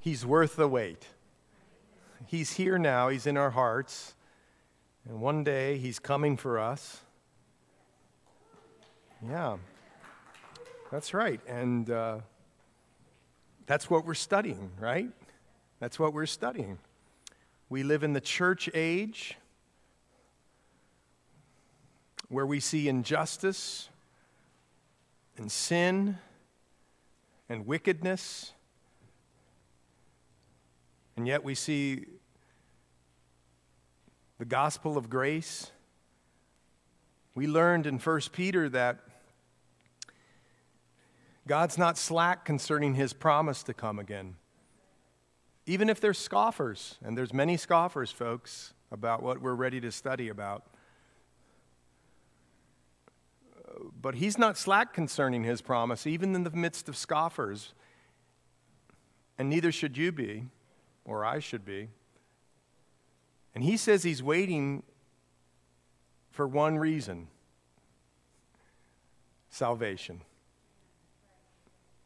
He's worth the wait. He's here now, He's in our hearts, and one day He's coming for us. Yeah, that's right. And uh, that's what we're studying, right? That's what we're studying. We live in the church age where we see injustice and sin and wickedness. And yet we see the gospel of grace. We learned in 1 Peter that God's not slack concerning his promise to come again. Even if there's scoffers, and there's many scoffers, folks, about what we're ready to study about. But he's not slack concerning his promise, even in the midst of scoffers. And neither should you be, or I should be. And he says he's waiting for one reason salvation.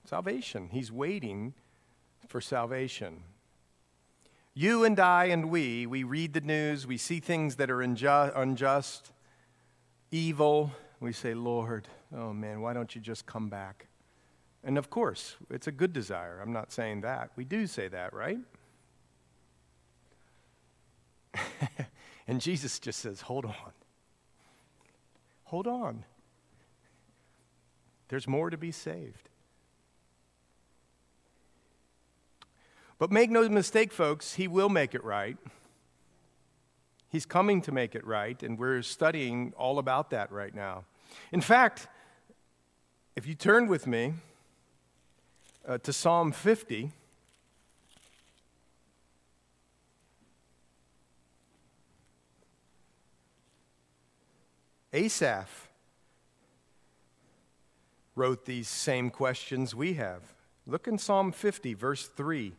Salvation. He's waiting for salvation. You and I and we, we read the news, we see things that are unjust, evil. We say, Lord, oh man, why don't you just come back? And of course, it's a good desire. I'm not saying that. We do say that, right? and Jesus just says, hold on. Hold on. There's more to be saved. But make no mistake, folks, he will make it right. He's coming to make it right, and we're studying all about that right now. In fact, if you turn with me uh, to Psalm 50, Asaph wrote these same questions we have. Look in Psalm 50, verse 3.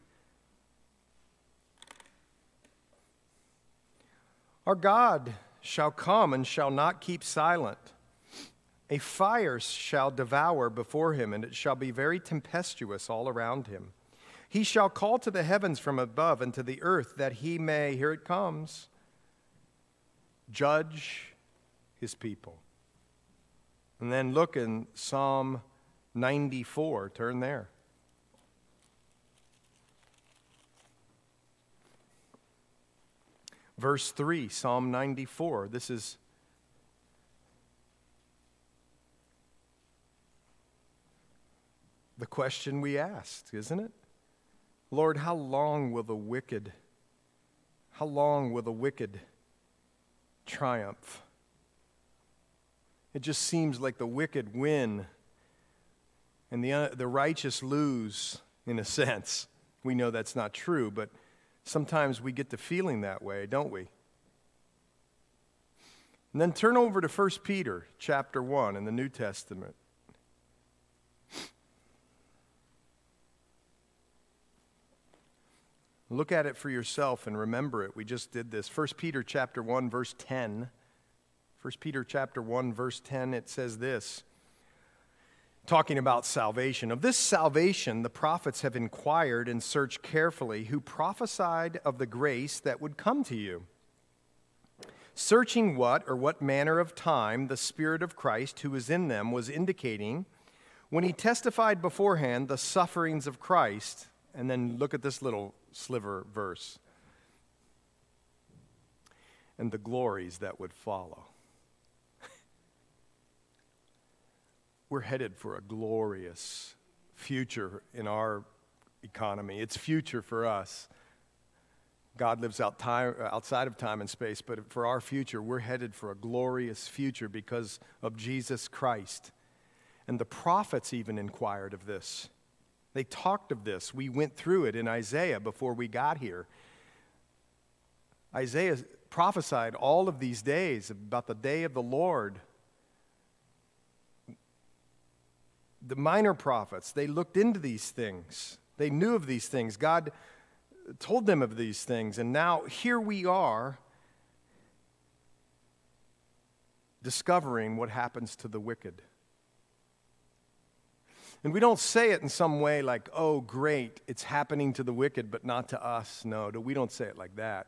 Our God shall come and shall not keep silent. A fire shall devour before him, and it shall be very tempestuous all around him. He shall call to the heavens from above and to the earth that he may, here it comes, judge his people. And then look in Psalm 94, turn there. Verse 3, Psalm 94. This is the question we asked, isn't it? Lord, how long will the wicked, how long will the wicked triumph? It just seems like the wicked win and the, uh, the righteous lose, in a sense. We know that's not true, but Sometimes we get the feeling that way, don't we? And then turn over to 1 Peter chapter 1 in the New Testament. Look at it for yourself and remember it. We just did this. 1 Peter chapter 1 verse 10. 1 Peter chapter 1 verse 10 it says this talking about salvation. Of this salvation, the prophets have inquired and searched carefully who prophesied of the grace that would come to you. Searching what or what manner of time the Spirit of Christ who was in them was indicating when he testified beforehand the sufferings of Christ. And then look at this little sliver verse and the glories that would follow. We're headed for a glorious future in our economy. It's future for us. God lives out time, outside of time and space, but for our future, we're headed for a glorious future because of Jesus Christ. And the prophets even inquired of this. They talked of this. We went through it in Isaiah before we got here. Isaiah prophesied all of these days about the day of the Lord, the minor prophets, they looked into these things. They knew of these things. God told them of these things. And now here we are discovering what happens to the wicked. And we don't say it in some way like, oh, great, it's happening to the wicked, but not to us. No, we don't say it like that.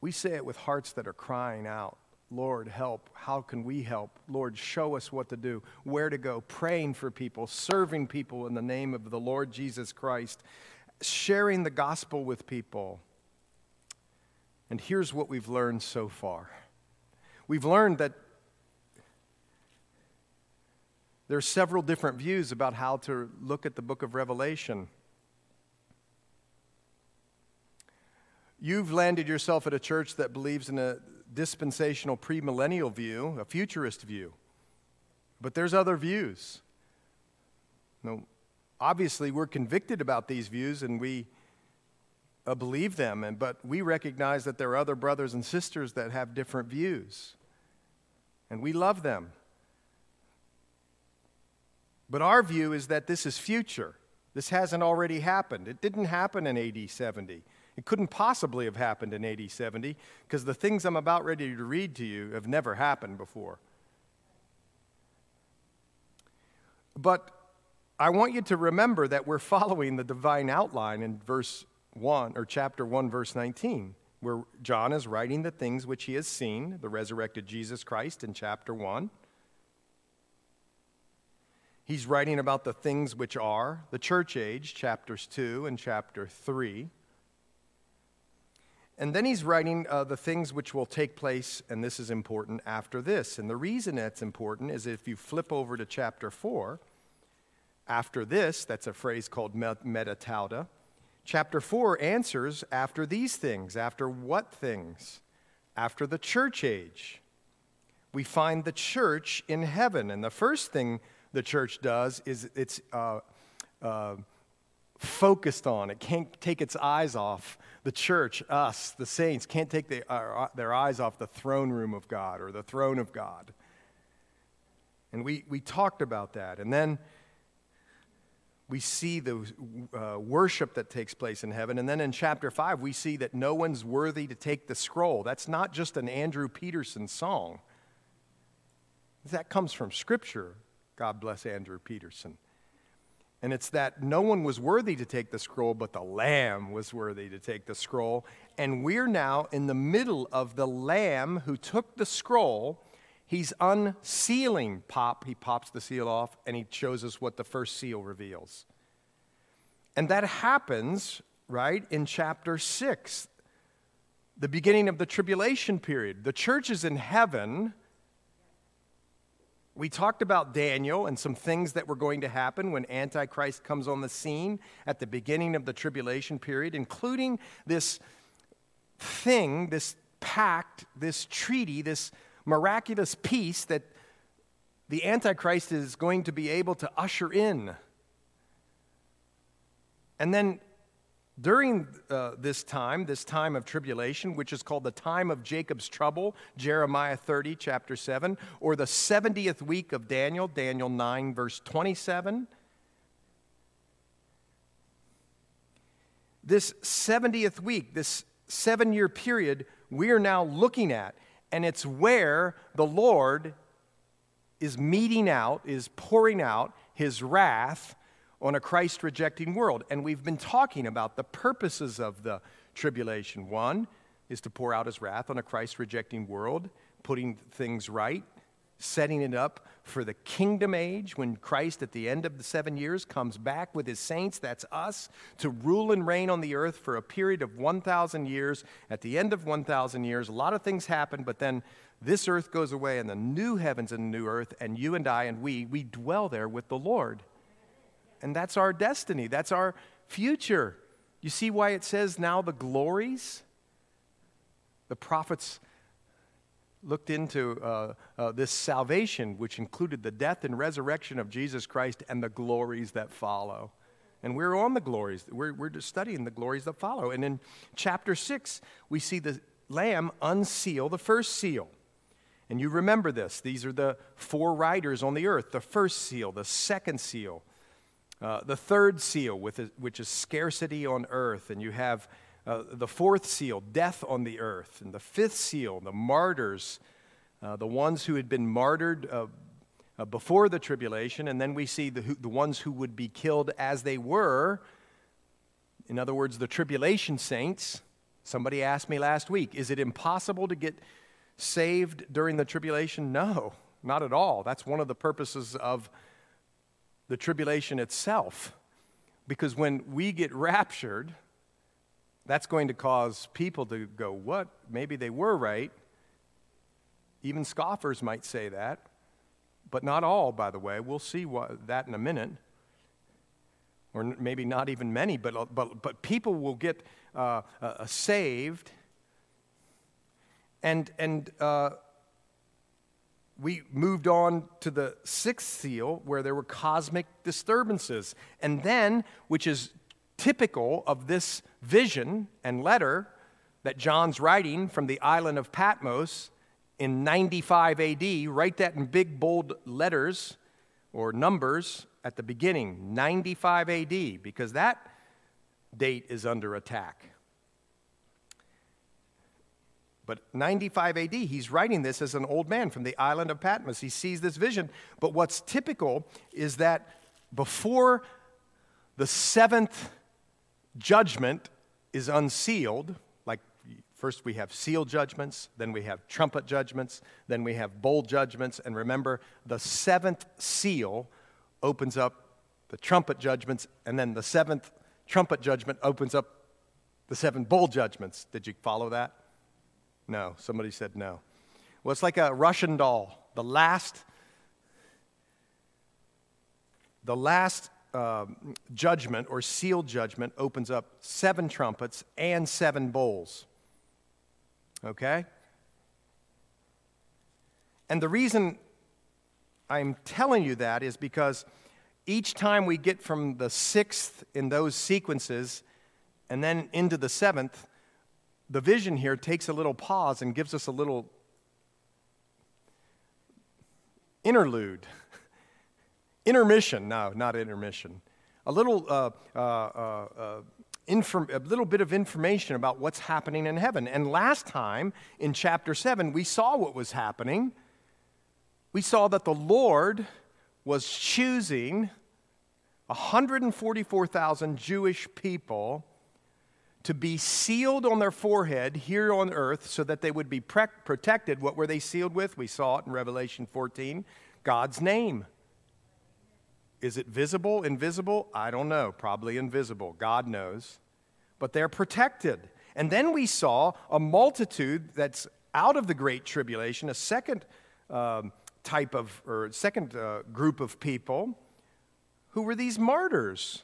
We say it with hearts that are crying out, Lord, help. How can we help? Lord, show us what to do, where to go, praying for people, serving people in the name of the Lord Jesus Christ, sharing the gospel with people. And here's what we've learned so far we've learned that there are several different views about how to look at the book of Revelation. You've landed yourself at a church that believes in a dispensational premillennial view, a futurist view. But there's other views. No, obviously, we're convicted about these views and we uh, believe them, and, but we recognize that there are other brothers and sisters that have different views. And we love them. But our view is that this is future. This hasn't already happened. It didn't happen in AD 70. It couldn't possibly have happened in AD 70 because the things I'm about ready to read to you have never happened before. But I want you to remember that we're following the divine outline in verse 1 or chapter 1 verse 19 where John is writing the things which he has seen, the resurrected Jesus Christ in chapter 1. He's writing about the things which are the church age, chapters 2 and chapter 3. And then he's writing uh, the things which will take place, and this is important, after this. And the reason that's important is if you flip over to chapter 4, after this, that's a phrase called metatauta. Chapter 4 answers after these things. After what things? After the church age. We find the church in heaven. And the first thing the church does is it's uh, uh, focused on. It can't take its eyes off the church, us, the saints, can't take the, uh, their eyes off the throne room of God or the throne of God. And we, we talked about that. And then we see the uh, worship that takes place in heaven. And then in chapter 5, we see that no one's worthy to take the scroll. That's not just an Andrew Peterson song, that comes from Scripture. God bless Andrew Peterson. And it's that no one was worthy to take the scroll, but the Lamb was worthy to take the scroll. And we're now in the middle of the Lamb who took the scroll. He's unsealing pop. He pops the seal off and he shows us what the first seal reveals. And that happens, right, in chapter 6, the beginning of the tribulation period. The church is in heaven we talked about Daniel and some things that were going to happen when Antichrist comes on the scene at the beginning of the tribulation period, including this thing, this pact, this treaty, this miraculous peace that the Antichrist is going to be able to usher in. And then during uh, this time, this time of tribulation, which is called the time of Jacob's trouble, Jeremiah 30, chapter 7, or the 70th week of Daniel, Daniel 9, verse 27. This 70th week, this seven year period, we are now looking at, and it's where the Lord is meting out, is pouring out his wrath on a Christ rejecting world. And we've been talking about the purposes of the tribulation. One is to pour out his wrath on a Christ rejecting world, putting things right, setting it up for the kingdom age when Christ, at the end of the seven years, comes back with his saints. That's us to rule and reign on the earth for a period of 1,000 years. At the end of 1,000 years, a lot of things happen, but then this earth goes away and the new heavens and new earth, and you and I and we, we dwell there with the Lord. And that's our destiny, that's our future. You see why it says now the glories? The prophets looked into uh, uh, this salvation, which included the death and resurrection of Jesus Christ and the glories that follow. And we're on the glories. We're, we're just studying the glories that follow. And in chapter 6, we see the Lamb unseal the first seal. And you remember this. These are the four riders on the earth the first seal, the second seal, uh, the third seal, with which is scarcity on earth, and you have uh, the fourth seal, death on the earth, and the fifth seal, the martyrs, uh, the ones who had been martyred uh, uh, before the tribulation, and then we see the, who, the ones who would be killed as they were. In other words, the tribulation saints. Somebody asked me last week, is it impossible to get saved during the tribulation? No, not at all. That's one of the purposes of the tribulation itself. Because when we get raptured, that's going to cause people to go, What? Maybe they were right. Even scoffers might say that, but not all, by the way. We'll see what, that in a minute. Or maybe not even many, but, but, but people will get uh, uh, saved. And, and uh, we moved on to the sixth seal where there were cosmic disturbances. And then, which is typical of this vision and letter that John's writing from the island of Patmos in 95 AD, write that in big bold letters or numbers at the beginning, 95 AD, because that date is under attack. But 95 AD, he's writing this as an old man from the island of Patmos. He sees this vision. But what's typical is that before the seventh judgment is unsealed, like first we have seal judgments, then we have trumpet judgments, then we have bowl judgments. And remember, the seventh seal opens up the trumpet judgments, and then the seventh trumpet judgment opens up the seven bowl judgments. Did you follow that? No. Somebody said no. Well, it's like a Russian doll. The last, the last uh, judgment or sealed judgment opens up seven trumpets and seven bowls. Okay? And the reason I'm telling you that is because each time we get from the sixth in those sequences and then into the seventh, the vision here takes a little pause and gives us a little interlude. Intermission, no, not intermission. A little, uh, uh, uh, inform- a little bit of information about what's happening in heaven. And last time in chapter 7, we saw what was happening. We saw that the Lord was choosing 144,000 Jewish people to be sealed on their forehead here on earth so that they would be pre- protected. What were they sealed with? We saw it in Revelation 14 God's name. Is it visible, invisible? I don't know. Probably invisible. God knows. But they're protected. And then we saw a multitude that's out of the Great Tribulation, a second um, type of, or second uh, group of people who were these martyrs.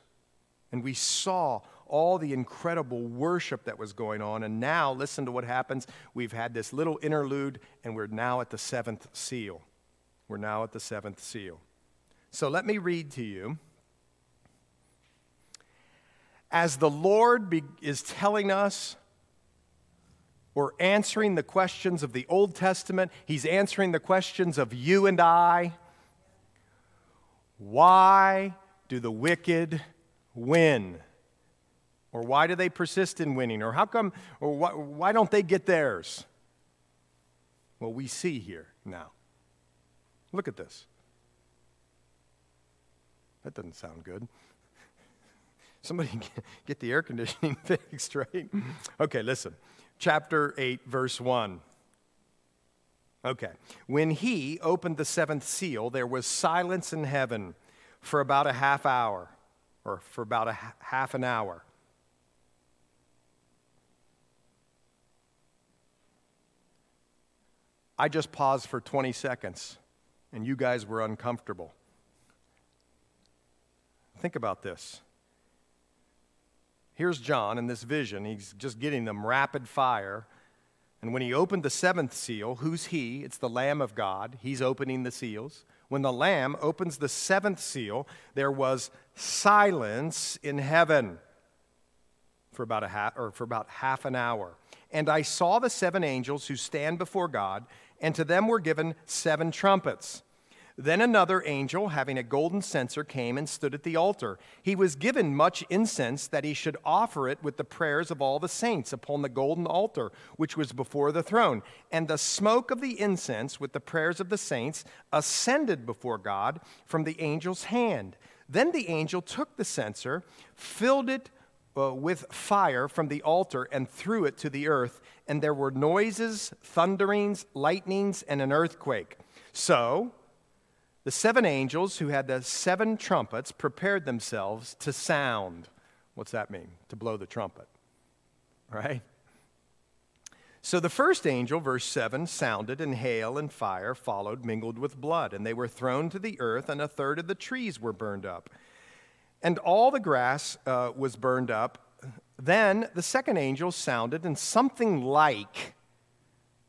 And we saw all the incredible worship that was going on. And now, listen to what happens. We've had this little interlude, and we're now at the seventh seal. We're now at the seventh seal. So let me read to you. As the Lord be- is telling us or answering the questions of the Old Testament, He's answering the questions of you and I. Why do the wicked win? Or why do they persist in winning? Or how come, or why, why don't they get theirs? Well, we see here now. Look at this. That doesn't sound good. Somebody get the air conditioning fixed, right? Okay, listen. Chapter 8, verse 1. Okay. When he opened the seventh seal, there was silence in heaven for about a half hour, or for about a half an hour. I just paused for 20 seconds, and you guys were uncomfortable. Think about this. Here's John in this vision. He's just getting them rapid fire. And when he opened the seventh seal, who's he? It's the Lamb of God. He's opening the seals. When the Lamb opens the seventh seal, there was silence in heaven for about, a half, or for about half an hour. And I saw the seven angels who stand before God, and to them were given seven trumpets. Then another angel, having a golden censer, came and stood at the altar. He was given much incense that he should offer it with the prayers of all the saints upon the golden altar, which was before the throne. And the smoke of the incense with the prayers of the saints ascended before God from the angel's hand. Then the angel took the censer, filled it uh, with fire from the altar, and threw it to the earth. And there were noises, thunderings, lightnings, and an earthquake. So, the seven angels who had the seven trumpets prepared themselves to sound. What's that mean? To blow the trumpet, right? So the first angel, verse 7, sounded, and hail and fire followed, mingled with blood, and they were thrown to the earth, and a third of the trees were burned up. And all the grass uh, was burned up. Then the second angel sounded, and something like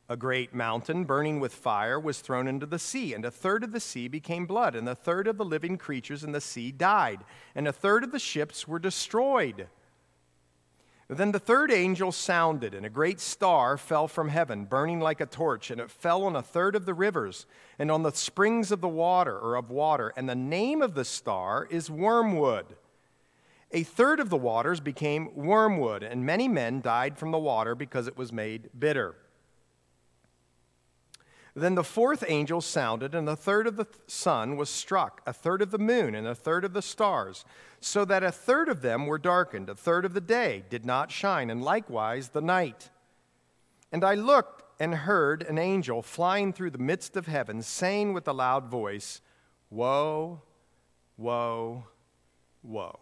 a great mountain burning with fire was thrown into the sea, and a third of the sea became blood, and a third of the living creatures in the sea died, and a third of the ships were destroyed. Then the third angel sounded, and a great star fell from heaven, burning like a torch, and it fell on a third of the rivers and on the springs of the water or of water. And the name of the star is Wormwood. A third of the waters became wormwood, and many men died from the water because it was made bitter. Then the fourth angel sounded, and a third of the sun was struck, a third of the moon, and a third of the stars, so that a third of them were darkened, a third of the day did not shine, and likewise the night. And I looked and heard an angel flying through the midst of heaven, saying with a loud voice, Woe, woe, woe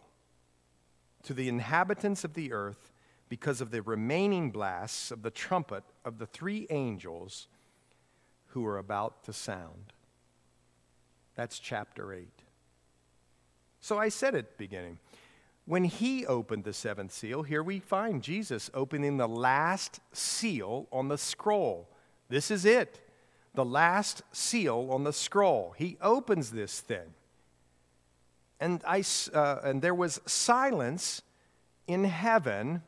to the inhabitants of the earth because of the remaining blasts of the trumpet of the three angels who are about to sound. That's chapter 8. So I said at the beginning, when he opened the seventh seal, here we find Jesus opening the last seal on the scroll. This is it, the last seal on the scroll. He opens this thing. And, I, uh, and there was silence in heaven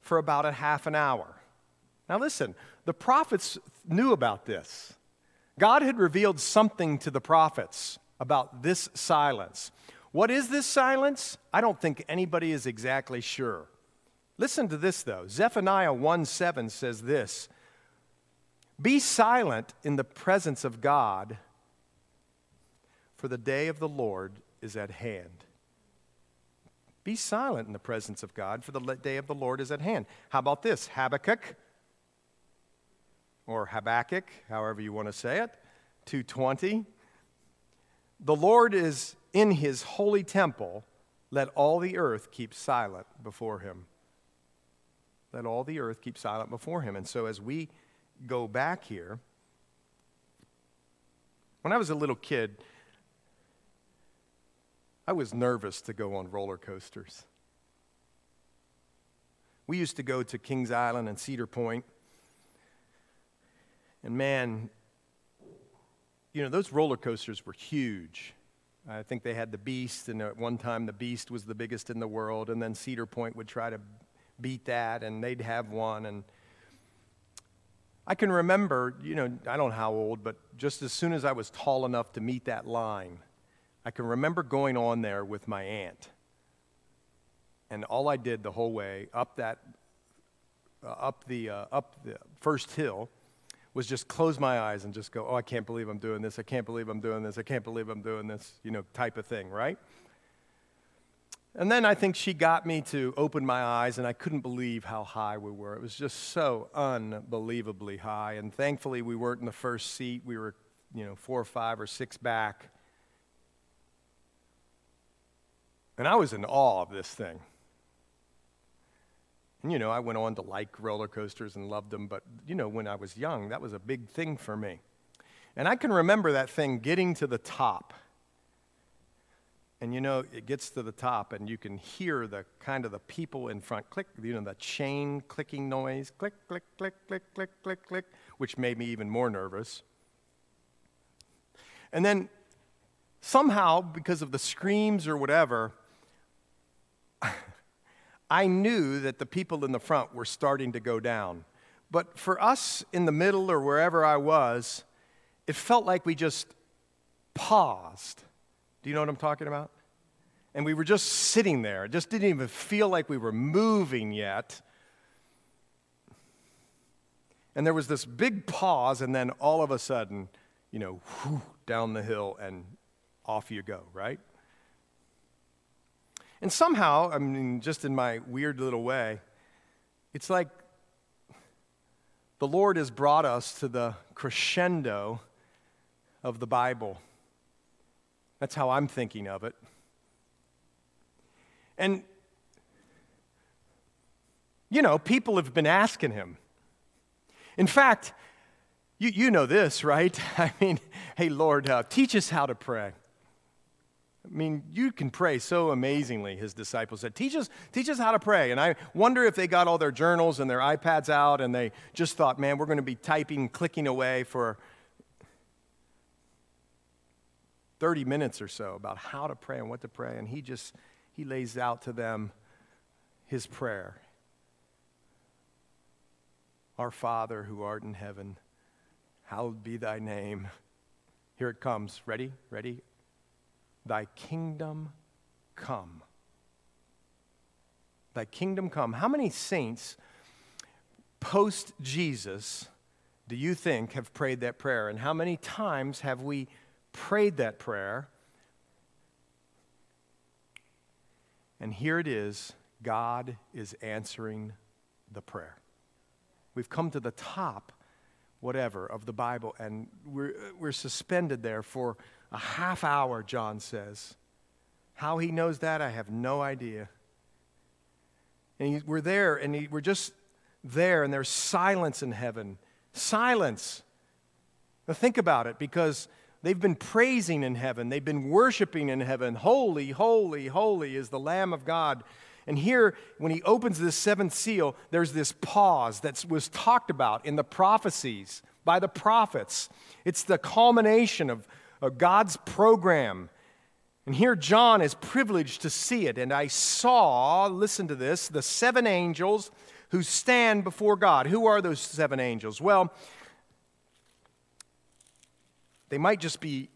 for about a half an hour. Now, listen, the prophets knew about this. God had revealed something to the prophets about this silence. What is this silence? I don't think anybody is exactly sure. Listen to this, though. Zephaniah 1 7 says this Be silent in the presence of God, for the day of the Lord is at hand. Be silent in the presence of God, for the day of the Lord is at hand. How about this? Habakkuk or Habakkuk, however you want to say it, 220. The Lord is in his holy temple. Let all the earth keep silent before him. Let all the earth keep silent before him. And so as we go back here, when I was a little kid, I was nervous to go on roller coasters. We used to go to Kings Island and Cedar Point and man, you know, those roller coasters were huge. I think they had the Beast, and at one time the Beast was the biggest in the world, and then Cedar Point would try to beat that, and they'd have one. And I can remember, you know, I don't know how old, but just as soon as I was tall enough to meet that line, I can remember going on there with my aunt. And all I did the whole way up that, uh, up the, uh, up the first hill was just close my eyes and just go, oh, I can't believe I'm doing this. I can't believe I'm doing this. I can't believe I'm doing this, you know, type of thing, right? And then I think she got me to open my eyes, and I couldn't believe how high we were. It was just so unbelievably high. And thankfully, we weren't in the first seat. We were, you know, four or five or six back. And I was in awe of this thing. And, you know, I went on to like roller coasters and loved them, but, you know, when I was young, that was a big thing for me. And I can remember that thing getting to the top. And, you know, it gets to the top, and you can hear the kind of the people in front click, you know, the chain clicking noise click, click, click, click, click, click, click, which made me even more nervous. And then somehow, because of the screams or whatever, I knew that the people in the front were starting to go down. But for us in the middle or wherever I was, it felt like we just paused. Do you know what I'm talking about? And we were just sitting there. It just didn't even feel like we were moving yet. And there was this big pause, and then all of a sudden, you know, down the hill and off you go, right? And somehow, I mean, just in my weird little way, it's like the Lord has brought us to the crescendo of the Bible. That's how I'm thinking of it. And, you know, people have been asking him. In fact, you, you know this, right? I mean, hey, Lord, uh, teach us how to pray. I mean, you can pray so amazingly, his disciples said. Teach us, teach us how to pray. And I wonder if they got all their journals and their iPads out and they just thought, man, we're going to be typing, clicking away for 30 minutes or so about how to pray and what to pray. And he just, he lays out to them his prayer Our Father who art in heaven, hallowed be thy name. Here it comes. Ready? Ready? Thy kingdom come. Thy kingdom come. How many saints post Jesus do you think have prayed that prayer? And how many times have we prayed that prayer? And here it is God is answering the prayer. We've come to the top, whatever, of the Bible, and we're, we're suspended there for a half hour, John says. How he knows that, I have no idea. And we're there, and we're just there, and there's silence in heaven. Silence. Now, think about it, because they've been praising in heaven, they've been worshiping in heaven. Holy, holy, holy is the Lamb of God. And here, when he opens this seventh seal, there's this pause that was talked about in the prophecies by the prophets. It's the culmination of God's program. And here John is privileged to see it. And I saw, listen to this, the seven angels who stand before God. Who are those seven angels? Well, they might just be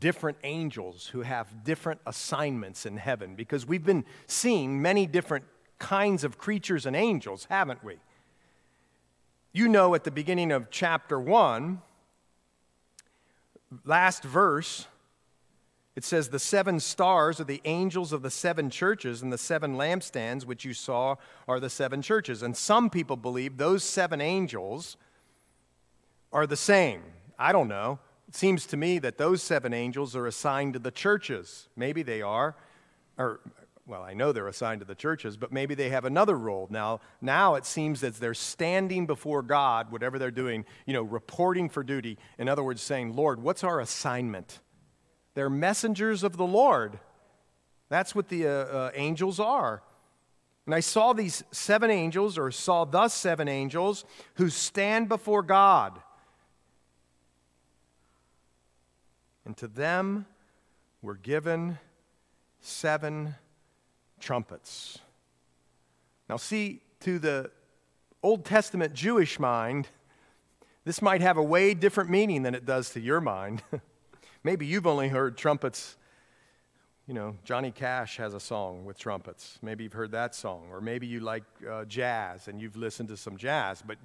different angels who have different assignments in heaven because we've been seeing many different kinds of creatures and angels, haven't we? You know, at the beginning of chapter 1, last verse, it says, The seven stars are the angels of the seven churches, and the seven lampstands which you saw are the seven churches. And some people believe those seven angels are the same. I don't know. It seems to me that those seven angels are assigned to the churches. Maybe they are. Or well, I know they're assigned to the churches, but maybe they have another role. Now, now it seems that they're standing before God, whatever they're doing, you know, reporting for duty. In other words, saying, Lord, what's our assignment? They're messengers of the Lord. That's what the uh, uh, angels are. And I saw these seven angels, or saw the seven angels, who stand before God. And to them were given seven trumpets. Now, see, to the Old Testament Jewish mind, this might have a way different meaning than it does to your mind. Maybe you've only heard trumpets. You know, Johnny Cash has a song with trumpets. Maybe you've heard that song. Or maybe you like uh, jazz and you've listened to some jazz. But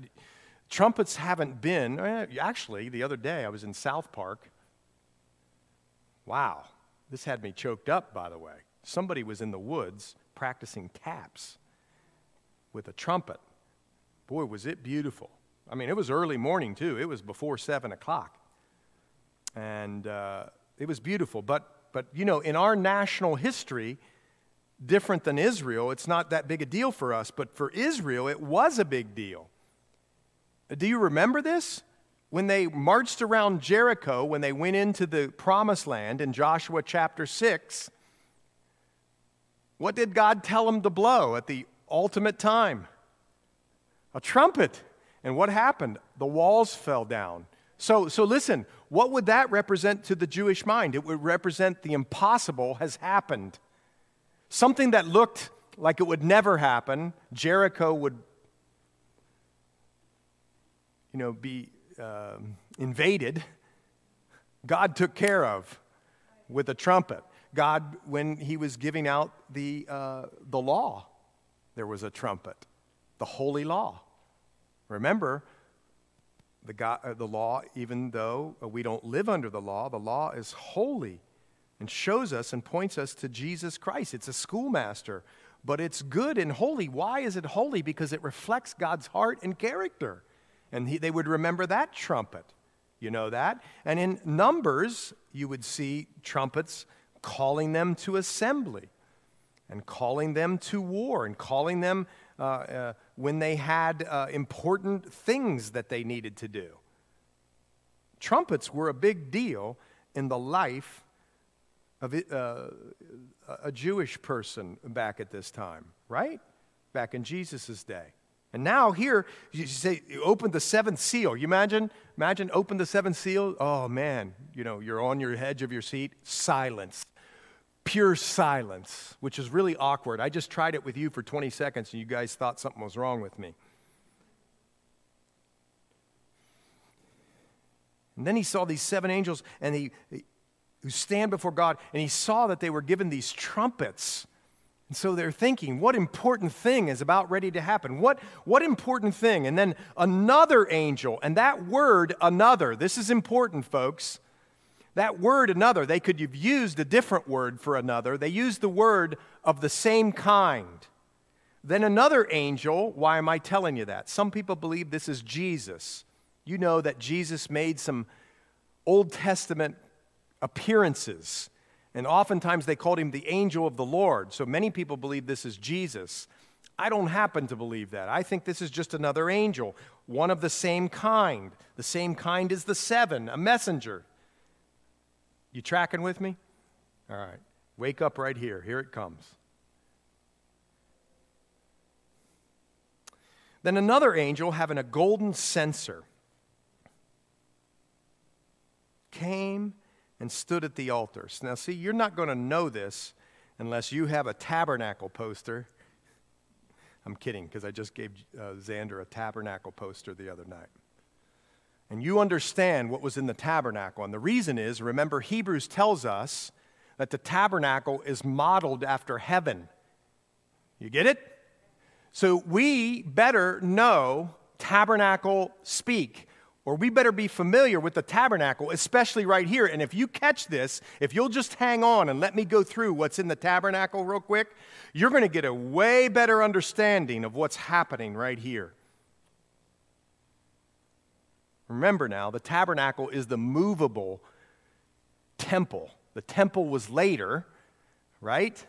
trumpets haven't been. Eh, actually, the other day I was in South Park. Wow, this had me choked up, by the way somebody was in the woods practicing taps with a trumpet. Boy, was it beautiful. I mean, it was early morning, too. It was before 7 o'clock. And uh, it was beautiful. But, but, you know, in our national history, different than Israel, it's not that big a deal for us. But for Israel, it was a big deal. Do you remember this? When they marched around Jericho, when they went into the promised land in Joshua chapter 6, what did God tell him to blow at the ultimate time? A trumpet. And what happened? The walls fell down. So, so listen, what would that represent to the Jewish mind? It would represent the impossible has happened. Something that looked like it would never happen, Jericho would, you know, be um, invaded. God took care of. with a trumpet. God, when he was giving out the, uh, the law, there was a trumpet, the holy law. Remember, the, God, uh, the law, even though we don't live under the law, the law is holy and shows us and points us to Jesus Christ. It's a schoolmaster, but it's good and holy. Why is it holy? Because it reflects God's heart and character. And he, they would remember that trumpet. You know that? And in Numbers, you would see trumpets calling them to assembly and calling them to war and calling them uh, uh, when they had uh, important things that they needed to do. Trumpets were a big deal in the life of uh, a Jewish person back at this time, right? Back in Jesus' day. And now here, you say, you open the seventh seal. You imagine, imagine open the seventh seal. Oh man, you know, you're on your edge of your seat. Silence. Pure silence, which is really awkward. I just tried it with you for 20 seconds and you guys thought something was wrong with me. And then he saw these seven angels and he, who stand before God, and he saw that they were given these trumpets. And so they're thinking, what important thing is about ready to happen? What, what important thing? And then another angel, and that word, another, this is important, folks. That word, another, they could have used a different word for another. They used the word of the same kind. Then another angel, why am I telling you that? Some people believe this is Jesus. You know that Jesus made some Old Testament appearances and oftentimes they called him the angel of the Lord. So many people believe this is Jesus. I don't happen to believe that. I think this is just another angel, one of the same kind. The same kind as the seven, a messenger. You tracking with me? All right. Wake up right here. Here it comes. Then another angel, having a golden censer, came and stood at the altar. Now, see, you're not going to know this unless you have a tabernacle poster. I'm kidding because I just gave uh, Xander a tabernacle poster the other night. And you understand what was in the tabernacle. And the reason is remember, Hebrews tells us that the tabernacle is modeled after heaven. You get it? So we better know tabernacle speak or we better be familiar with the tabernacle, especially right here. And if you catch this, if you'll just hang on and let me go through what's in the tabernacle real quick, you're going to get a way better understanding of what's happening right here. Remember now, the tabernacle is the movable temple. The temple was later, right?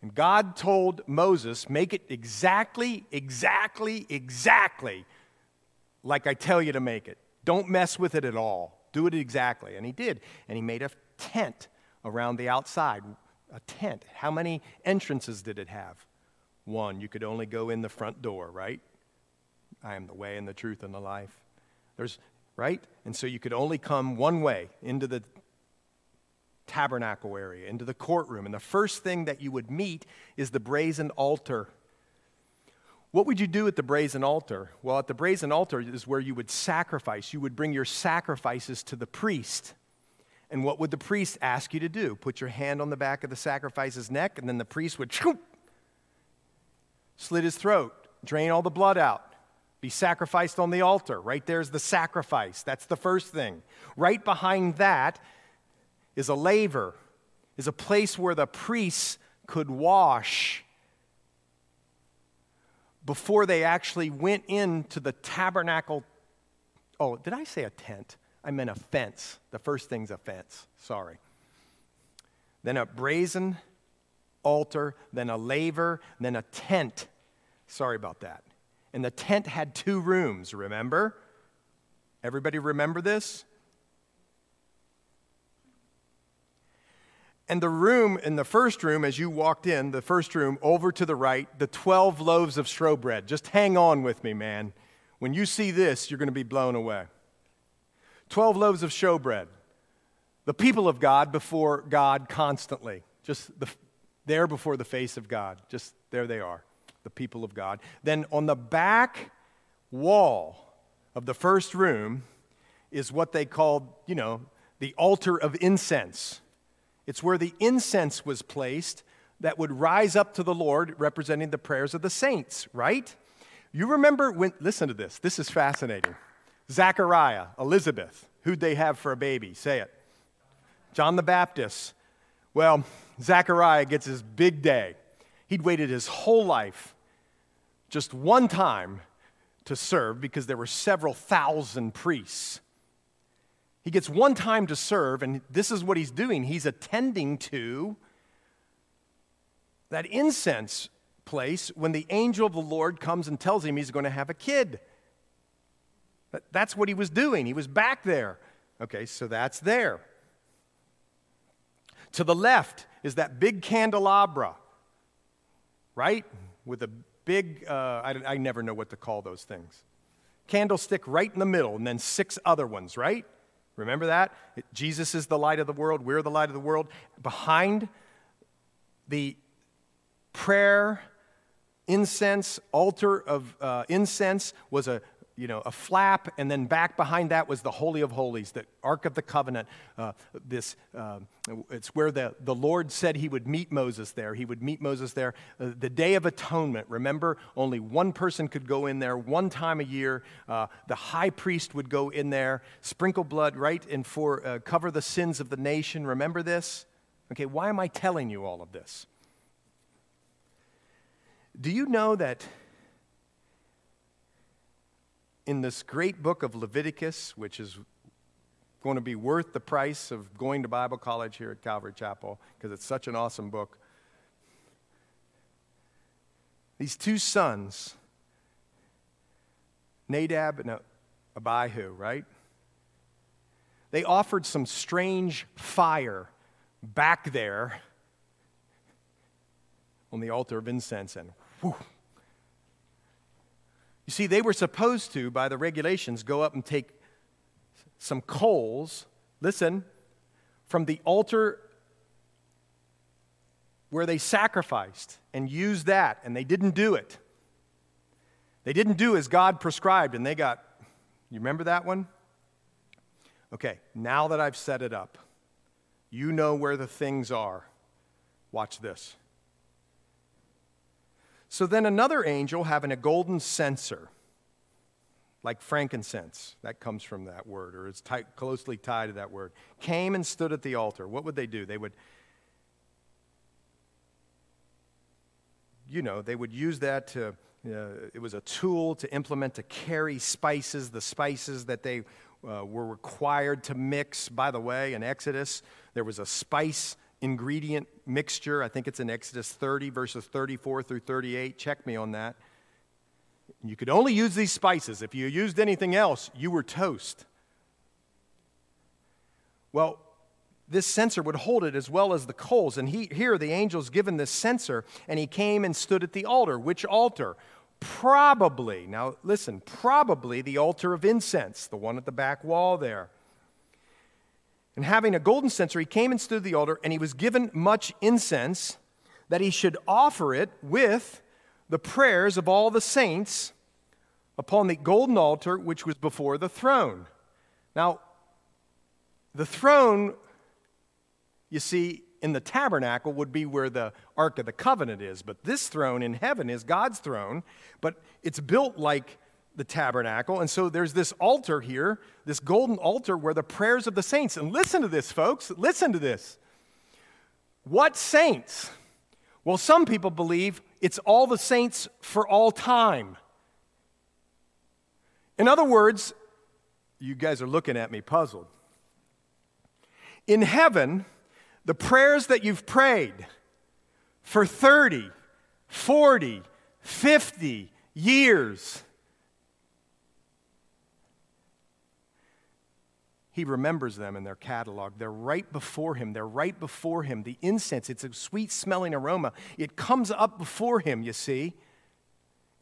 And God told Moses, make it exactly, exactly, exactly like I tell you to make it. Don't mess with it at all. Do it exactly. And he did. And he made a tent around the outside. A tent. How many entrances did it have? One. You could only go in the front door, right? I am the way and the truth and the life. There's, right? And so you could only come one way into the tabernacle area, into the courtroom. And the first thing that you would meet is the brazen altar what would you do at the brazen altar? Well, at the brazen altar is where you would sacrifice. You would bring your sacrifices to the priest. And what would the priest ask you to do? Put your hand on the back of the sacrifice's neck, and then the priest would slit his throat, drain all the blood out, be sacrificed on the altar. Right there's the sacrifice. That's the first thing. Right behind that is a laver, is a place where the priests could wash before they actually went into the tabernacle. Oh, did I say a tent? I meant a fence. The first thing's a fence. Sorry. Then a brazen altar, then a laver, then a tent. Sorry about that. And the tent had two rooms, remember? Everybody remember this? And the room, in the first room, as you walked in, the first room over to the right, the 12 loaves of showbread. Just hang on with me, man. When you see this, you're going to be blown away. 12 loaves of showbread. The people of God before God constantly. Just the, there before the face of God. Just there they are, the people of God. Then on the back wall of the first room is what they called, you know, the altar of incense. It's where the incense was placed that would rise up to the Lord, representing the prayers of the saints, right? You remember when, listen to this, this is fascinating. Zachariah, Elizabeth, who'd they have for a baby? Say it. John the Baptist. Well, Zachariah gets his big day. He'd waited his whole life just one time to serve because there were several thousand priests. He gets one time to serve, and this is what he's doing. He's attending to that incense place when the angel of the Lord comes and tells him he's going to have a kid. That's what he was doing. He was back there. Okay, so that's there. To the left is that big candelabra, right? With a big, uh, I, I never know what to call those things. Candlestick right in the middle, and then six other ones, right? Remember that? Jesus is the light of the world. We're the light of the world. Behind the prayer, incense, altar of uh, incense was a you know, a flap, and then back behind that was the Holy of Holies, the Ark of the Covenant. Uh, this, uh, it's where the, the Lord said he would meet Moses there. He would meet Moses there. Uh, the Day of Atonement, remember, only one person could go in there one time a year. Uh, the high priest would go in there, sprinkle blood, right, and for uh, cover the sins of the nation. Remember this? Okay, why am I telling you all of this? Do you know that? In this great book of Leviticus, which is going to be worth the price of going to Bible college here at Calvary Chapel because it's such an awesome book. These two sons, Nadab and Abihu, right? They offered some strange fire back there on the altar of incense, and whew, you see, they were supposed to, by the regulations, go up and take some coals, listen, from the altar where they sacrificed and use that, and they didn't do it. They didn't do as God prescribed, and they got, you remember that one? Okay, now that I've set it up, you know where the things are. Watch this. So then another angel, having a golden censer, like frankincense, that comes from that word, or is tight, closely tied to that word, came and stood at the altar. What would they do? They would, you know, they would use that to, uh, it was a tool to implement to carry spices, the spices that they uh, were required to mix. By the way, in Exodus, there was a spice ingredient mixture. I think it's in Exodus 30, verses 34 through 38. Check me on that. You could only use these spices. If you used anything else, you were toast. Well, this censer would hold it as well as the coals. And he, here, the angel's given this censer, and he came and stood at the altar. Which altar? Probably, now listen, probably the altar of incense, the one at the back wall there. And having a golden censer, he came and stood at the altar, and he was given much incense that he should offer it with the prayers of all the saints upon the golden altar which was before the throne. Now, the throne, you see, in the tabernacle would be where the Ark of the Covenant is, but this throne in heaven is God's throne, but it's built like the tabernacle. And so there's this altar here, this golden altar where the prayers of the saints, and listen to this, folks, listen to this. What saints? Well, some people believe it's all the saints for all time. In other words, you guys are looking at me puzzled. In heaven, the prayers that you've prayed for 30, 40, 50 years, he remembers them in their catalog. They're right before him. They're right before him. The incense, it's a sweet smelling aroma. It comes up before him, you see.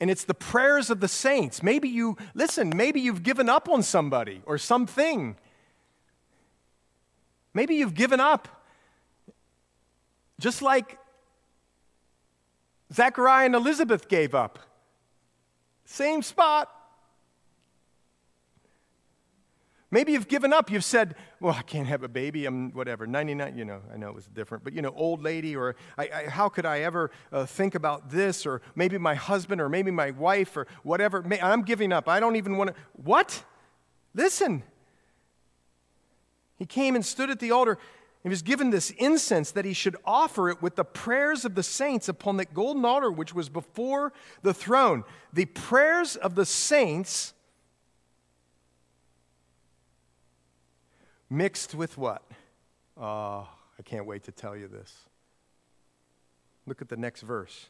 And it's the prayers of the saints. Maybe you, listen, maybe you've given up on somebody or something. Maybe you've given up. Just like Zechariah and Elizabeth gave up. Same spot. Maybe you've given up. You've said, well, I can't have a baby. I'm whatever, 99. You know, I know it was different, but you know, old lady, or I, I, how could I ever uh, think about this? Or maybe my husband, or maybe my wife, or whatever. I'm giving up. I don't even want to. What? Listen. He came and stood at the altar. He was given this incense that he should offer it with the prayers of the saints upon that golden altar which was before the throne. The prayers of the saints Mixed with what? Oh, I can't wait to tell you this. Look at the next verse.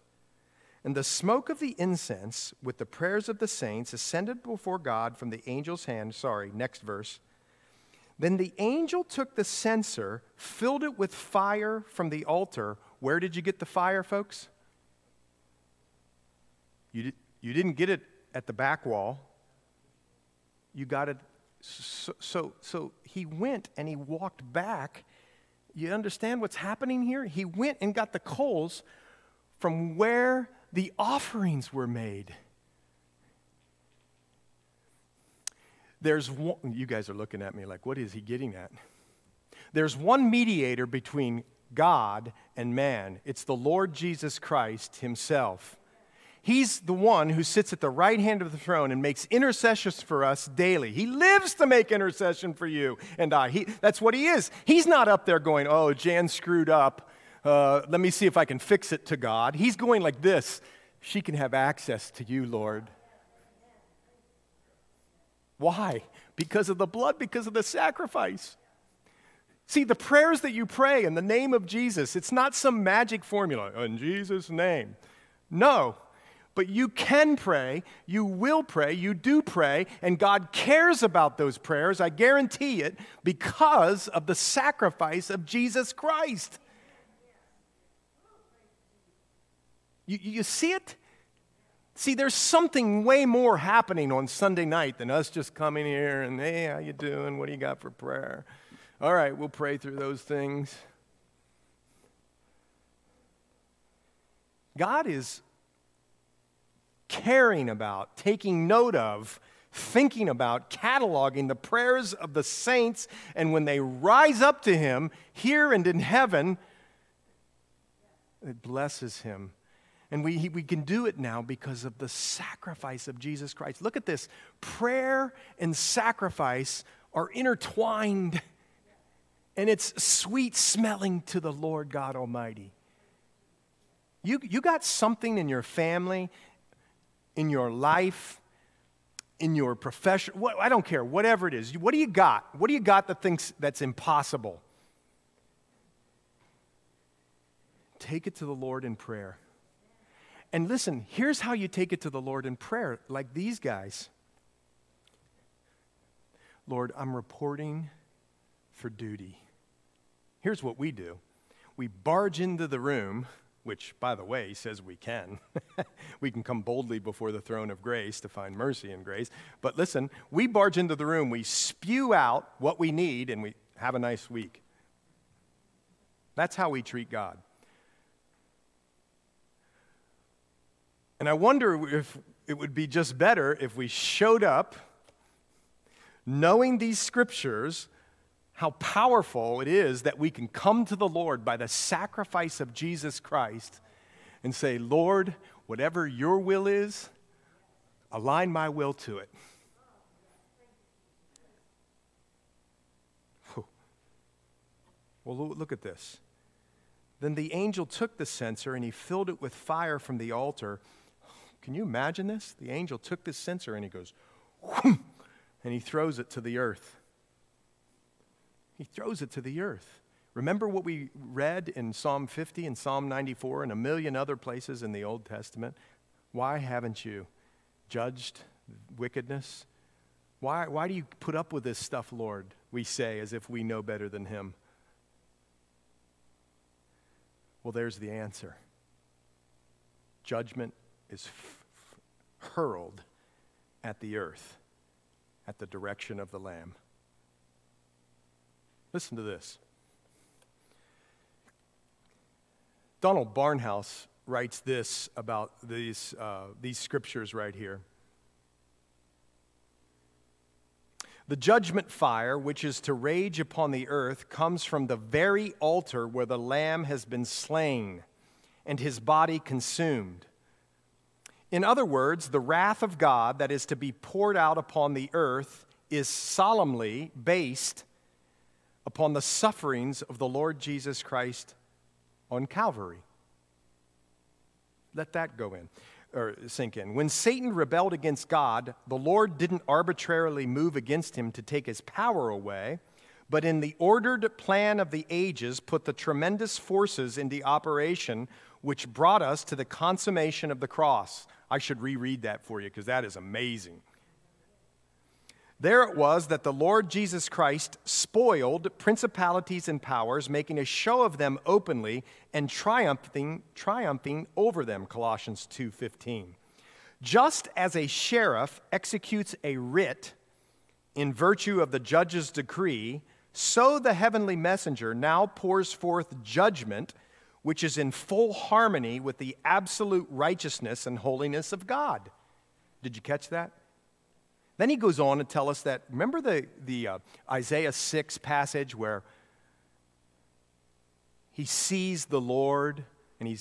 And the smoke of the incense with the prayers of the saints ascended before God from the angel's hand. Sorry, next verse. Then the angel took the censer, filled it with fire from the altar. Where did you get the fire, folks? You, you didn't get it at the back wall, you got it so, so, so he went and he walked back. You understand what's happening here? He went and got the coals from where the offerings were made. There's one, you guys are looking at me like, what is he getting at? There's one mediator between God and man. It's the Lord Jesus Christ himself. He's the one who sits at the right hand of the throne and makes intercessions for us daily. He lives to make intercession for you and I. He, that's what he is. He's not up there going, oh, Jan screwed up. Uh, let me see if I can fix it to God. He's going like this She can have access to you, Lord. Why? Because of the blood, because of the sacrifice. See, the prayers that you pray in the name of Jesus, it's not some magic formula, in Jesus' name. No, but you can pray, you will pray, you do pray, and God cares about those prayers, I guarantee it, because of the sacrifice of Jesus Christ. You, you see it? See, there's something way more happening on Sunday night than us just coming here and, hey, how you doing? What do you got for prayer? All right, we'll pray through those things. God is caring about, taking note of, thinking about, cataloging the prayers of the saints, and when they rise up to Him here and in heaven, it blesses Him. And we, we can do it now because of the sacrifice of Jesus Christ. Look at this prayer and sacrifice are intertwined, and it's sweet smelling to the Lord God Almighty. You, you got something in your family in your life, in your profession, what, I don't care, whatever it is. What do you got? What do you got that thinks that's impossible? Take it to the Lord in prayer. And listen, here's how you take it to the Lord in prayer, like these guys. Lord, I'm reporting for duty. Here's what we do we barge into the room which, by the way, says we can. we can come boldly before the throne of grace to find mercy and grace. But listen, we barge into the room, we spew out what we need, and we have a nice week. That's how we treat God. And I wonder if it would be just better if we showed up knowing these scriptures how powerful it is that we can come to the Lord by the sacrifice of Jesus Christ and say, Lord, whatever your will is, align my will to it. Well, look at this. Then the angel took the censer and he filled it with fire from the altar. Can you imagine this? The angel took this censer and he goes, and he throws it to the earth. He throws it to the earth. Remember what we read in Psalm 50 and Psalm 94 and a million other places in the Old Testament? Why haven't you judged wickedness? Why, why do you put up with this stuff, Lord? We say as if we know better than Him. Well, there's the answer judgment is f- f- hurled at the earth at the direction of the Lamb. Listen to this. Donald Barnhouse writes this about these, uh, these scriptures right here. The judgment fire, which is to rage upon the earth, comes from the very altar where the Lamb has been slain and his body consumed. In other words, the wrath of God that is to be poured out upon the earth is solemnly based upon the sufferings of the Lord Jesus Christ on Calvary. Let that go in or sink in. When Satan rebelled against God, the Lord didn't arbitrarily move against him to take his power away, but in the ordered plan of the ages put the tremendous forces into operation which brought us to the consummation of the cross. I should reread that for you because that is amazing. There it was that the Lord Jesus Christ spoiled principalities and powers, making a show of them openly and triumphing, triumphing over them, Colossians 2:15. Just as a sheriff executes a writ in virtue of the judge's decree, so the heavenly messenger now pours forth judgment which is in full harmony with the absolute righteousness and holiness of God. Did you catch that? Then he goes on to tell us that, remember the, the uh, Isaiah 6 passage where he sees the Lord and he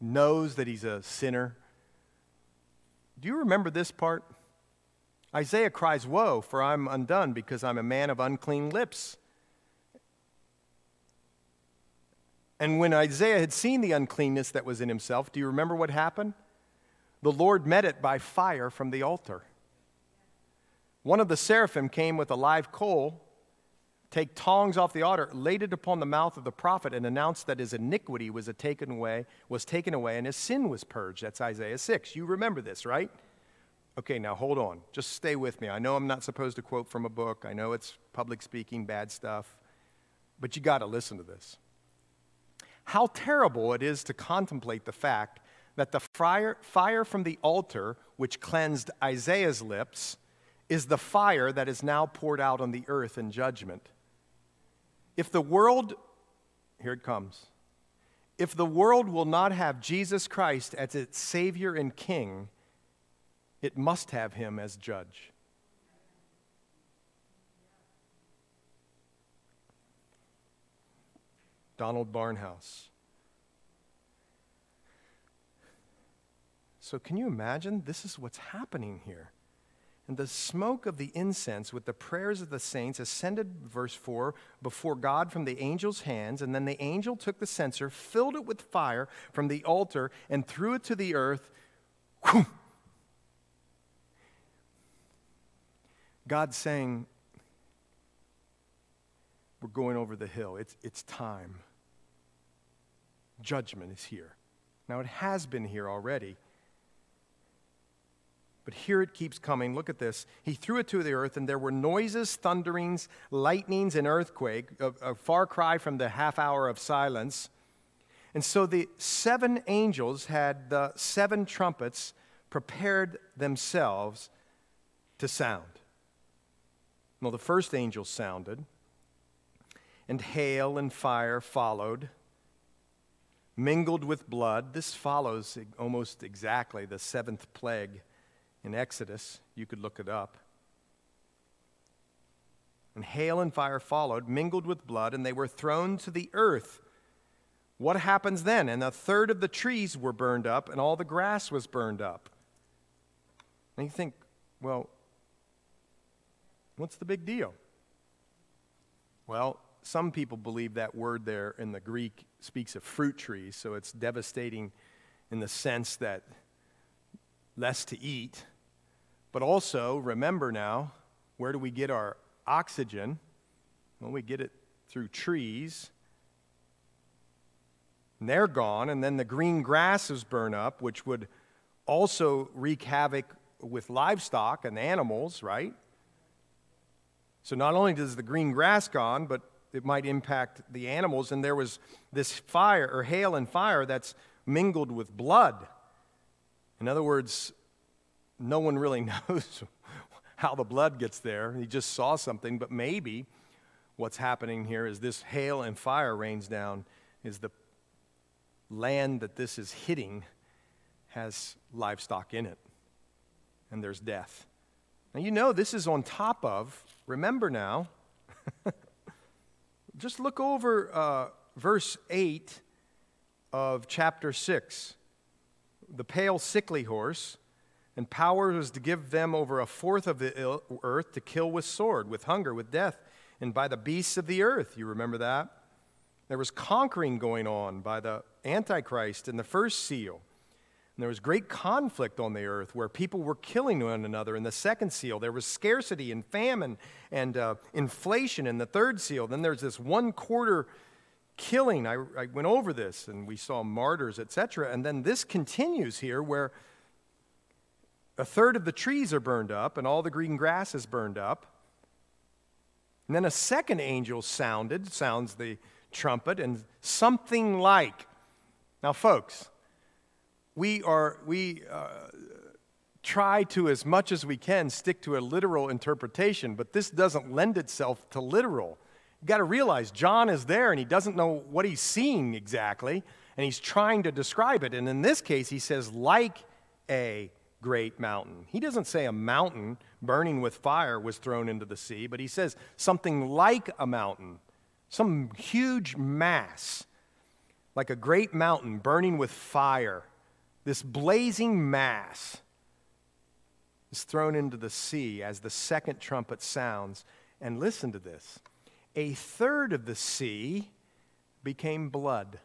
knows that he's a sinner? Do you remember this part? Isaiah cries, Woe, for I'm undone because I'm a man of unclean lips And when Isaiah had seen the uncleanness that was in himself, do you remember what happened? The Lord met it by fire from the altar. One of the seraphim came with a live coal, take tongs off the altar, laid it upon the mouth of the prophet, and announced that his iniquity was taken away, was taken away, and his sin was purged. That's Isaiah 6. You remember this, right? Okay, now hold on. Just stay with me. I know I'm not supposed to quote from a book. I know it's public speaking, bad stuff. But you got to listen to this how terrible it is to contemplate the fact that the fire, fire from the altar, which cleansed Isaiah's lips, is the fire that is now poured out on the earth in judgment. If the world, here it comes, if the world will not have Jesus Christ as its Savior and King, it must have him as judge. Donald Barnhouse. So, can you imagine? This is what's happening here. And the smoke of the incense with the prayers of the saints ascended, verse 4, before God from the angel's hands. And then the angel took the censer, filled it with fire from the altar, and threw it to the earth. Whew. God saying, We're going over the hill. It's, it's time judgment is here. Now, it has been here already. But here it keeps coming. Look at this. He threw it to the earth, and there were noises, thunderings, lightnings, and earthquake, a, a far cry from the half hour of silence. And so the seven angels had the seven trumpets prepared themselves to sound. Well, the first angel sounded, and hail and fire followed mingled with blood. This follows almost exactly the seventh plague in Exodus. You could look it up. And hail and fire followed, mingled with blood, and they were thrown to the earth. What happens then? And a third of the trees were burned up, and all the grass was burned up. And you think, well, what's the big deal? Well, some people believe that word there in the Greek speaks of fruit trees, so it's devastating in the sense that less to eat. But also, remember now, where do we get our oxygen? Well, we get it through trees. And they're gone, and then the green grasses burn up, which would also wreak havoc with livestock and animals, right? So not only does the green grass gone, but it might impact the animals. And there was this fire or hail and fire that's mingled with blood. In other words, no one really knows how the blood gets there. He just saw something, but maybe what's happening here is this hail and fire rains down, is the land that this is hitting has livestock in it, and there's death. Now, you know, this is on top of, remember now, just look over uh, verse 8 of chapter 6. The pale, sickly horse, and power was to give them over a fourth of the earth to kill with sword, with hunger, with death, and by the beasts of the earth. You remember that? There was conquering going on by the Antichrist in the first seal. And there was great conflict on the earth where people were killing one another. In the second seal, there was scarcity and famine and uh, inflation in the third seal. Then there's this one quarter killing. I, I went over this and we saw martyrs, etc. And then this continues here where a third of the trees are burned up and all the green grass is burned up. And then a second angel sounded, sounds the trumpet, and something like. Now, folks, we are, we uh, try to, as much as we can, stick to a literal interpretation, but this doesn't lend itself to literal. You've got to realize John is there and he doesn't know what he's seeing exactly, and he's trying to describe it. And in this case, he says, like a great mountain. He doesn't say a mountain burning with fire was thrown into the sea, but he says something like a mountain, some huge mass, like a great mountain burning with fire. This blazing mass is thrown into the sea as the second trumpet sounds. And listen to this a third of the sea became blood.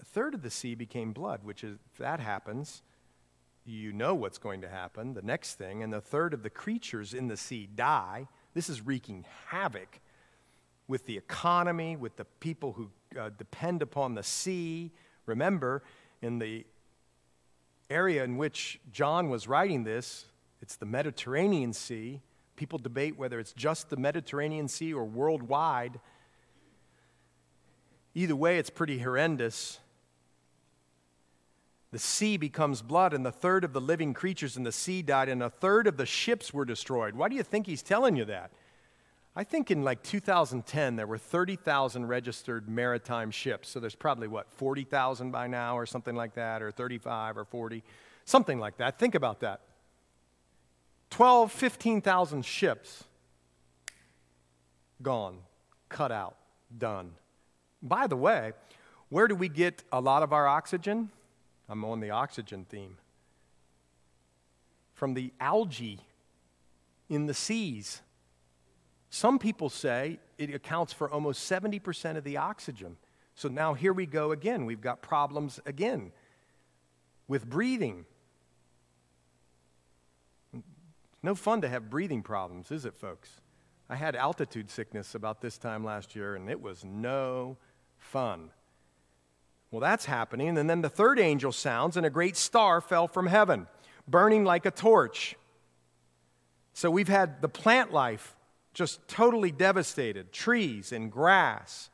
A third of the sea became blood, which is, if that happens, you know what's going to happen. The next thing, and the third of the creatures in the sea die. This is wreaking havoc with the economy, with the people who uh, depend upon the sea. Remember, in the area in which John was writing this, it's the Mediterranean Sea. People debate whether it's just the Mediterranean Sea or worldwide. Either way, it's pretty horrendous. The sea becomes blood, and the third of the living creatures in the sea died, and a third of the ships were destroyed. Why do you think he's telling you that? I think in like 2010, there were 30,000 registered maritime ships. So there's probably what, 40,000 by now, or something like that, or 35 or 40, something like that. Think about that. 12, 15,000 ships gone, cut out, done. By the way, where do we get a lot of our oxygen? I'm on the oxygen theme. From the algae in the seas. Some people say it accounts for almost 70% of the oxygen. So now here we go again. We've got problems again with breathing. No fun to have breathing problems, is it, folks? I had altitude sickness about this time last year, and it was no fun. Well, that's happening. And then the third angel sounds, and a great star fell from heaven, burning like a torch. So we've had the plant life just totally devastated trees and grass.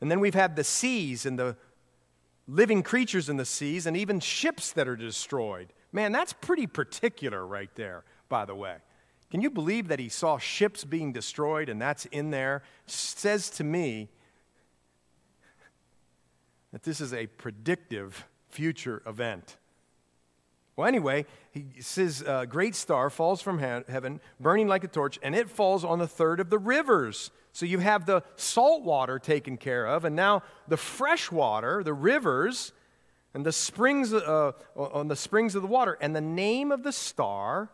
And then we've had the seas and the living creatures in the seas, and even ships that are destroyed. Man, that's pretty particular right there, by the way. Can you believe that he saw ships being destroyed and that's in there? Says to me that this is a predictive future event. Well, anyway, he says, a uh, great star falls from heaven, burning like a torch, and it falls on the third of the rivers. So you have the salt water taken care of, and now the fresh water, the rivers, and the springs uh, on the springs of the water. And the name of the star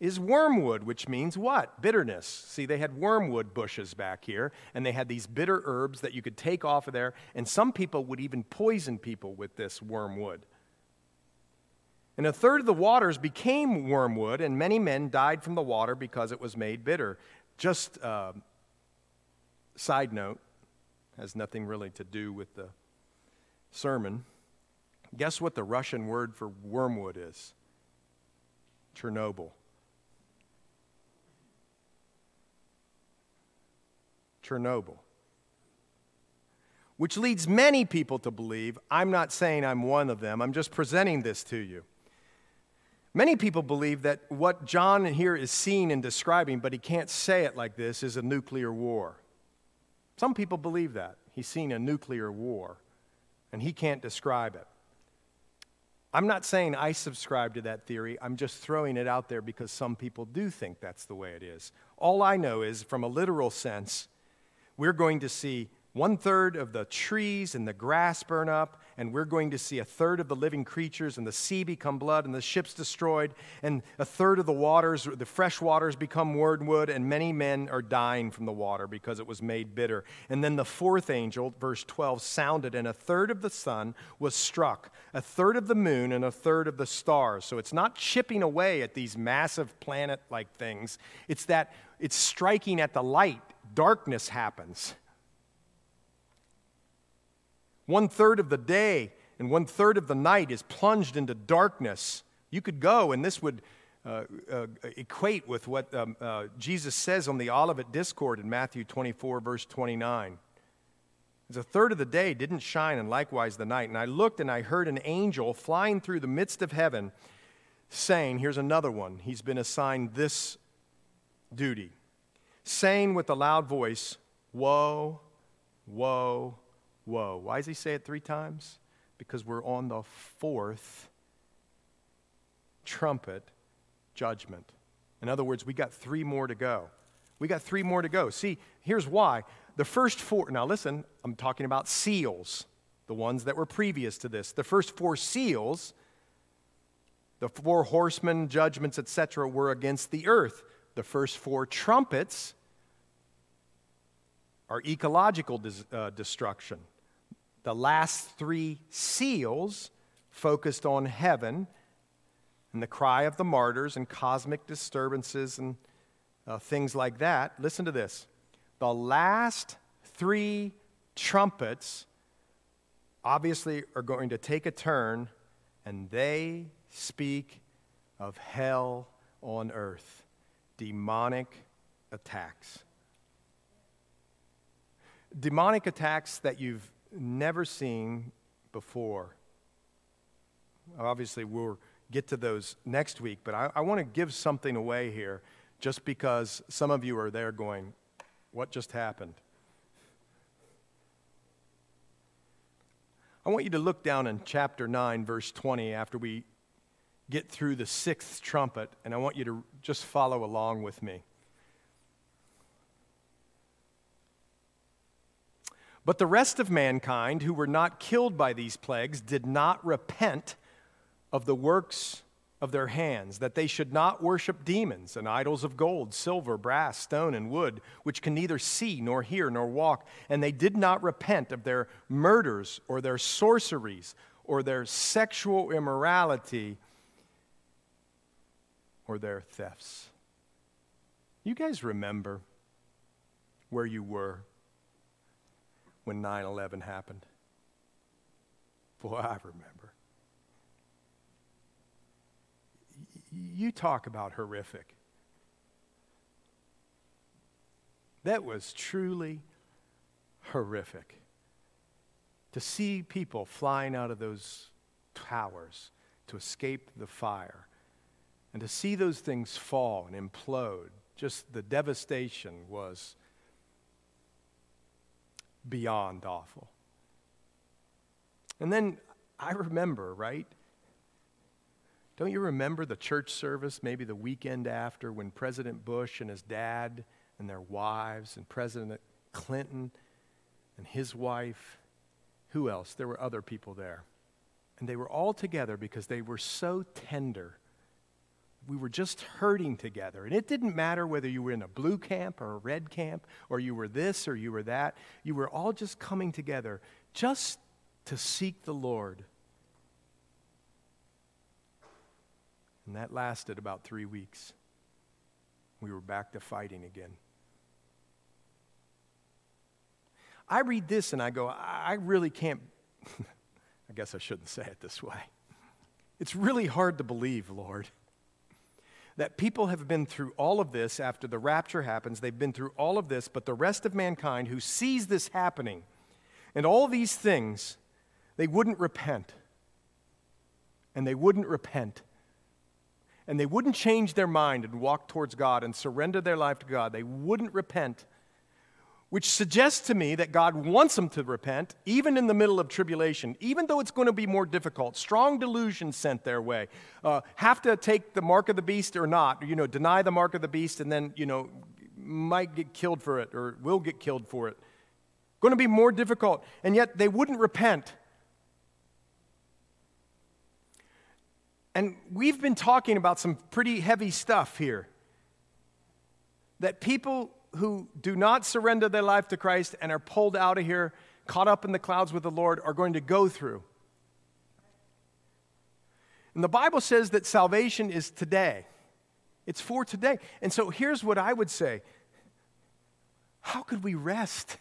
is wormwood, which means what? Bitterness. See, they had wormwood bushes back here, and they had these bitter herbs that you could take off of there, and some people would even poison people with this wormwood. And a third of the waters became wormwood, and many men died from the water because it was made bitter. Just uh, side note, has nothing really to do with the sermon. Guess what the Russian word for wormwood is? Chernobyl. Chernobyl. Which leads many people to believe, I'm not saying I'm one of them, I'm just presenting this to you. Many people believe that what John here is seeing and describing, but he can't say it like this, is a nuclear war. Some people believe that. He's seen a nuclear war, and he can't describe it. I'm not saying I subscribe to that theory. I'm just throwing it out there because some people do think that's the way it is. All I know is, from a literal sense, we're going to see one third of the trees and the grass burn up, and we're going to see a third of the living creatures and the sea become blood and the ships destroyed, and a third of the waters, the fresh waters, become wormwood, and many men are dying from the water because it was made bitter. And then the fourth angel, verse 12, sounded, and a third of the sun was struck, a third of the moon, and a third of the stars. So it's not chipping away at these massive planet like things, it's that it's striking at the light. Darkness happens one third of the day and one third of the night is plunged into darkness. You could go, and this would uh, uh, equate with what um, uh, Jesus says on the Olivet Discourse in Matthew 24, verse 29. As a third of the day didn't shine, and likewise the night. And I looked and I heard an angel flying through the midst of heaven, saying, Here's another one. He's been assigned this duty, saying with a loud voice, Woe, woe, Woe. Why does he say it three times? Because we're on the fourth trumpet judgment. In other words, we got three more to go. We got three more to go. See, here's why. The first four, now listen, I'm talking about seals, the ones that were previous to this. The first four seals, the four horsemen, judgments, etc., were against the earth. The first four trumpets are ecological dis- uh, destruction. The last three seals focused on heaven and the cry of the martyrs and cosmic disturbances and uh, things like that. Listen to this. The last three trumpets obviously are going to take a turn and they speak of hell on earth, demonic attacks. Demonic attacks that you've never seen before. Obviously, we'll get to those next week, but I, I want to give something away here just because some of you are there going, What just happened? I want you to look down in chapter 9, verse 20, after we get through the sixth trumpet, and I want you to just follow along with me. But the rest of mankind who were not killed by these plagues did not repent of the works of their hands, that they should not worship demons and idols of gold, silver, brass, stone, and wood, which can neither see nor hear nor walk. And they did not repent of their murders or their sorceries or their sexual immorality or their thefts. You guys remember where you were when 9 11 happened. Boy, I remember. You talk about horrific. That was truly horrific. To see people flying out of those towers to escape the fire, and to see those things fall and implode, just the devastation was beyond awful. And then I remember, right? Don't you remember the church service, maybe the weekend after, when President Bush and his dad and their wives, and President Clinton and his wife, who else? There were other people there. And they were all together because they were so tender we were just hurting together. And it didn't matter whether you were in a blue camp or a red camp, or you were this or you were that. You were all just coming together just to seek the Lord. And that lasted about three weeks. We were back to fighting again. I read this and I go, I really can't. I guess I shouldn't say it this way. It's really hard to believe, Lord that people have been through all of this after the rapture happens. They've been through all of this, but the rest of mankind who sees this happening and all these things, they wouldn't repent. And they wouldn't repent. And they wouldn't change their mind and walk towards God and surrender their life to God. They wouldn't repent. Which suggests to me that God wants them to repent, even in the middle of tribulation, even though it's going to be more difficult. Strong delusion sent their way. Uh, have to take the mark of the beast or not, you know, deny the mark of the beast and then, you know, might get killed for it or will get killed for it. Going to be more difficult. And yet they wouldn't repent. And we've been talking about some pretty heavy stuff here. That people who do not surrender their life to Christ and are pulled out of here, caught up in the clouds with the Lord, are going to go through. And the Bible says that salvation is today. It's for today. And so here's what I would say How could we rest?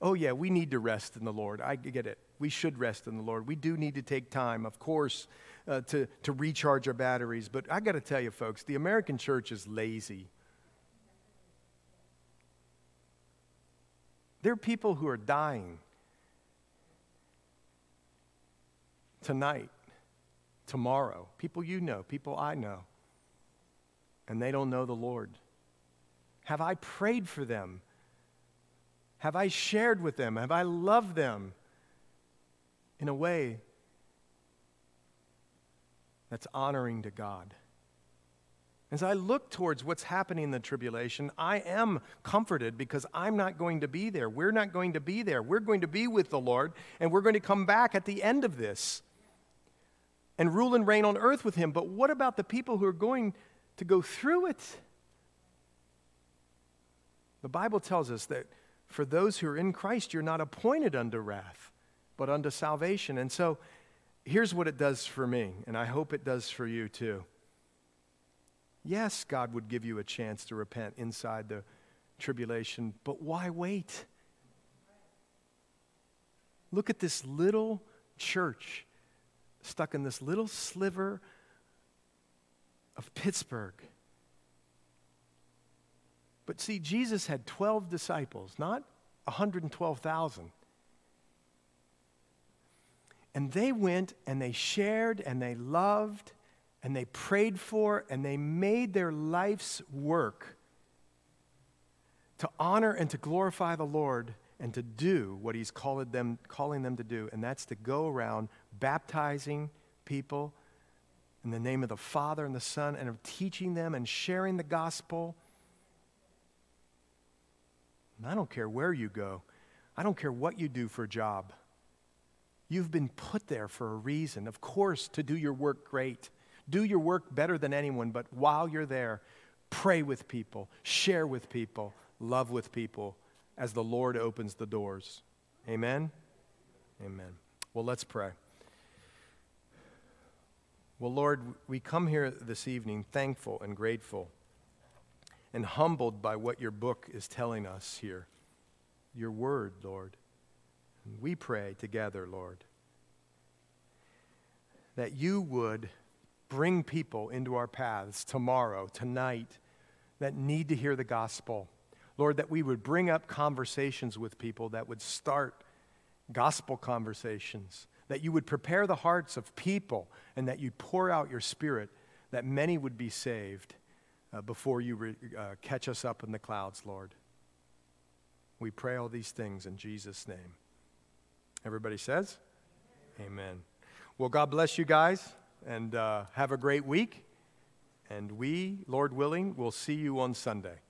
oh, yeah, we need to rest in the Lord. I get it. We should rest in the Lord. We do need to take time, of course, uh, to, to recharge our batteries. But I got to tell you, folks, the American church is lazy. There are people who are dying tonight, tomorrow, people you know, people I know, and they don't know the Lord. Have I prayed for them? Have I shared with them? Have I loved them in a way that's honoring to God? As I look towards what's happening in the tribulation, I am comforted because I'm not going to be there. We're not going to be there. We're going to be with the Lord, and we're going to come back at the end of this and rule and reign on earth with Him. But what about the people who are going to go through it? The Bible tells us that for those who are in Christ, you're not appointed unto wrath, but unto salvation. And so here's what it does for me, and I hope it does for you too. Yes, God would give you a chance to repent inside the tribulation, but why wait? Look at this little church stuck in this little sliver of Pittsburgh. But see, Jesus had 12 disciples, not 112,000. And they went and they shared and they loved and they prayed for and they made their life's work to honor and to glorify the Lord and to do what He's called them, calling them to do, and that's to go around baptizing people in the name of the Father and the Son and of teaching them and sharing the gospel. And I don't care where you go, I don't care what you do for a job. You've been put there for a reason, of course, to do your work great. Do your work better than anyone, but while you're there, pray with people, share with people, love with people as the Lord opens the doors. Amen? Amen. Well, let's pray. Well, Lord, we come here this evening thankful and grateful and humbled by what your book is telling us here, your word, Lord. And we pray together, Lord, that you would bring people into our paths tomorrow, tonight, that need to hear the gospel. Lord, that we would bring up conversations with people that would start gospel conversations, that you would prepare the hearts of people, and that you'd pour out your spirit, that many would be saved uh, before you re- uh, catch us up in the clouds, Lord. We pray all these things in Jesus' name. Everybody says? Amen. Well, God bless you guys and uh, have a great week. And we, Lord willing, will see you on Sunday.